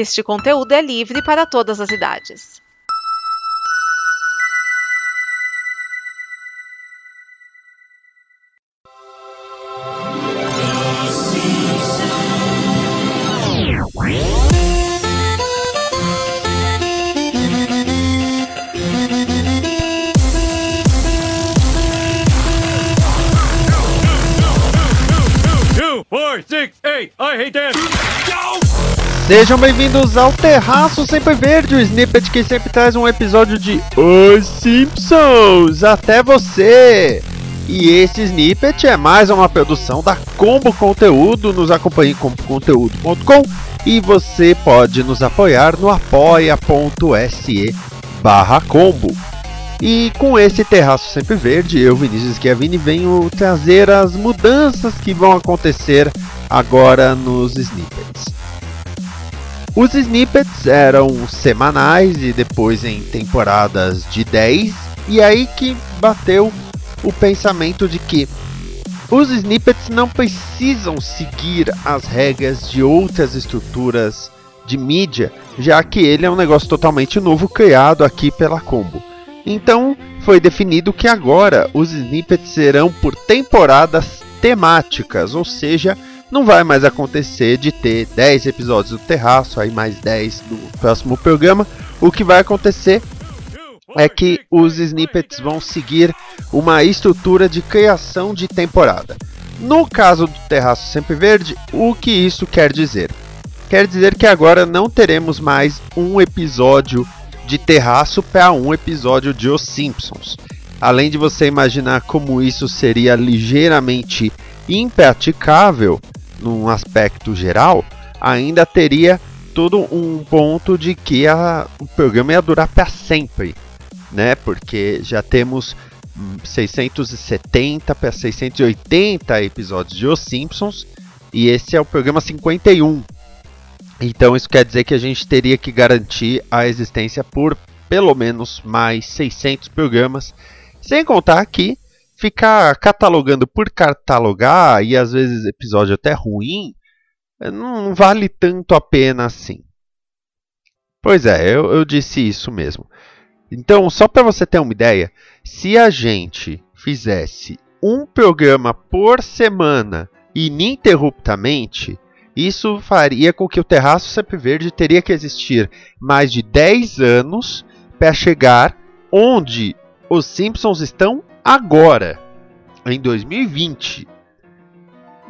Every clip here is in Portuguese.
Este conteúdo é livre para todas as idades. Four, six, eight. I hate them. Sejam bem-vindos ao Terraço Sempre Verde, o snippet que sempre traz um episódio de Os Simpsons até você. E esse snippet é mais uma produção da Combo Conteúdo, nos acompanhe em comboconteúdo.com e você pode nos apoiar no apoia.se barra combo. E com esse Terraço Sempre Verde, eu, Vinícius Chiavini, venho trazer as mudanças que vão acontecer agora nos snippets. Os snippets eram semanais e depois em temporadas de 10, e aí que bateu o pensamento de que os snippets não precisam seguir as regras de outras estruturas de mídia, já que ele é um negócio totalmente novo criado aqui pela Combo. Então foi definido que agora os snippets serão por temporadas temáticas, ou seja, não vai mais acontecer de ter 10 episódios do Terraço, aí mais 10 no próximo programa. O que vai acontecer é que os snippets vão seguir uma estrutura de criação de temporada. No caso do Terraço Sempre Verde, o que isso quer dizer? Quer dizer que agora não teremos mais um episódio de Terraço para um episódio de Os Simpsons. Além de você imaginar como isso seria ligeiramente impraticável num aspecto geral, ainda teria todo um ponto de que a, o programa ia durar para sempre, né? Porque já temos 670 para 680 episódios de Os Simpsons e esse é o programa 51. Então isso quer dizer que a gente teria que garantir a existência por pelo menos mais 600 programas, sem contar que ficar catalogando por catalogar e às vezes episódio até ruim não vale tanto a pena assim. Pois é, eu, eu disse isso mesmo. Então, só para você ter uma ideia, se a gente fizesse um programa por semana ininterruptamente, isso faria com que o Terraço Sempre Verde teria que existir mais de 10 anos para chegar onde os Simpsons estão agora, em 2020.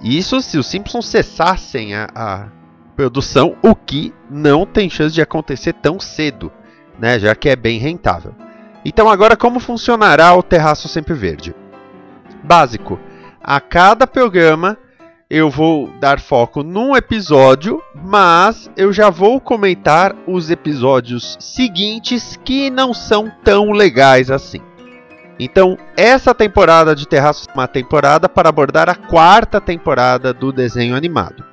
Isso se os Simpsons cessassem a, a produção, o que não tem chance de acontecer tão cedo, né, já que é bem rentável. Então agora como funcionará o Terraço Sempre Verde? Básico, a cada programa eu vou dar foco num episódio, mas eu já vou comentar os episódios seguintes que não são tão legais assim. Então, essa temporada de Terraço é uma temporada para abordar a quarta temporada do desenho animado.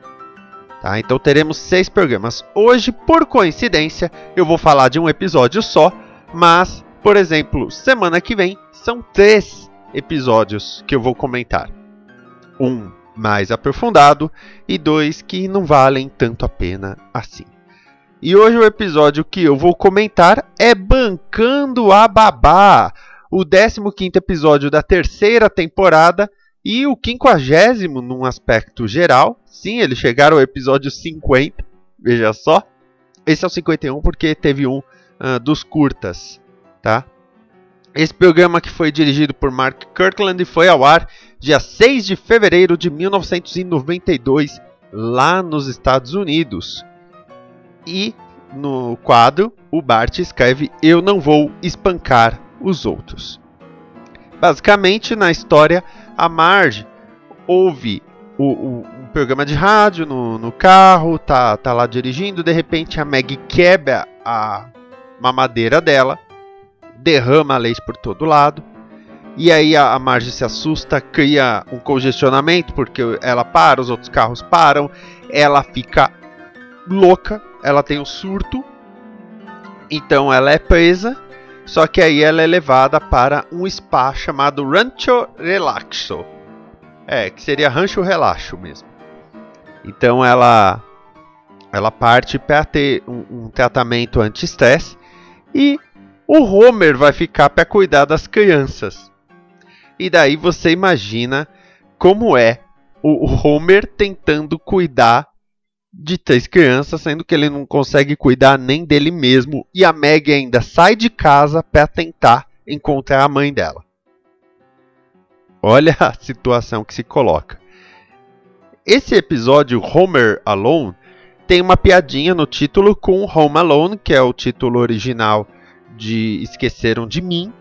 Tá? Então teremos seis programas. Hoje, por coincidência, eu vou falar de um episódio só, mas, por exemplo, semana que vem são três episódios que eu vou comentar. Um mais aprofundado e dois que não valem tanto a pena assim. E hoje o episódio que eu vou comentar é Bancando a Babá, o 15 episódio da terceira temporada e o quinquagésimo num aspecto geral. Sim, eles chegaram ao episódio 50, veja só. Esse é o 51 porque teve um uh, dos curtas, tá? Esse programa que foi dirigido por Mark Kirkland foi ao ar dia 6 de fevereiro de 1992 lá nos Estados Unidos. E no quadro, o Bart escreve: Eu não vou espancar os outros. Basicamente, na história, a Marge ouve o, o, um programa de rádio no, no, carro, tá, tá lá dirigindo, de repente a Meg quebra a mamadeira dela, derrama leite por todo lado, e aí a, a Marge se assusta, cria um congestionamento, porque ela para, os outros carros param, ela fica louca, ela tem um surto, então ela é presa só que aí ela é levada para um spa chamado Rancho Relaxo. É, que seria Rancho Relaxo mesmo. Então ela ela parte para ter um, um tratamento anti-estresse e o Homer vai ficar para cuidar das crianças. E daí você imagina como é o Homer tentando cuidar de três crianças, sendo que ele não consegue cuidar nem dele mesmo, e a Meg ainda sai de casa para tentar encontrar a mãe dela. Olha a situação que se coloca. Esse episódio Homer Alone tem uma piadinha no título com Home Alone, que é o título original de Esqueceram de Mim,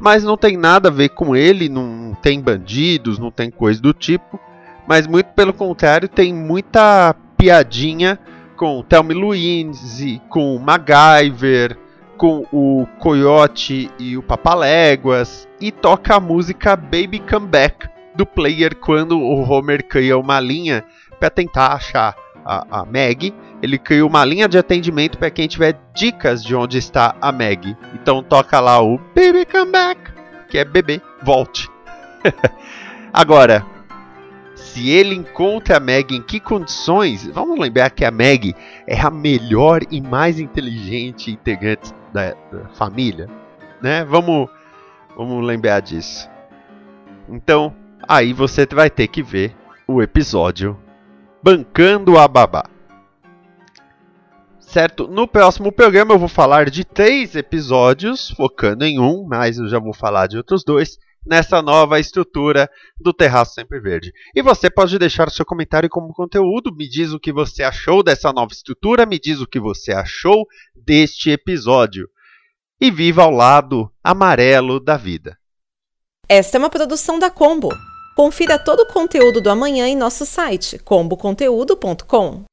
mas não tem nada a ver com ele, não tem bandidos, não tem coisa do tipo, mas muito pelo contrário, tem muita piadinha com Thelma Louise, com MacGyver, com o Coyote e o Papaléguas, e toca a música Baby Come Back do player quando o Homer cria uma linha para tentar achar a, a Meg. Ele cria uma linha de atendimento para quem tiver dicas de onde está a Meg. Então toca lá o Baby Come Back, que é bebê, volte. Agora, se ele encontra a Meg em que condições, vamos lembrar que a Meg é a melhor e mais inteligente integrante da, da família, né? Vamos, vamos lembrar disso. Então, aí você vai ter que ver o episódio Bancando a Babá. Certo? No próximo programa eu vou falar de três episódios, focando em um, mas eu já vou falar de outros dois, nessa nova estrutura do Terraço Sempre Verde. E você pode deixar seu comentário como conteúdo, me diz o que você achou dessa nova estrutura, me diz o que você achou deste episódio. E viva ao lado amarelo da vida. Esta é uma produção da Combo. Confira todo o conteúdo do amanhã em nosso site comboconteúdo.com.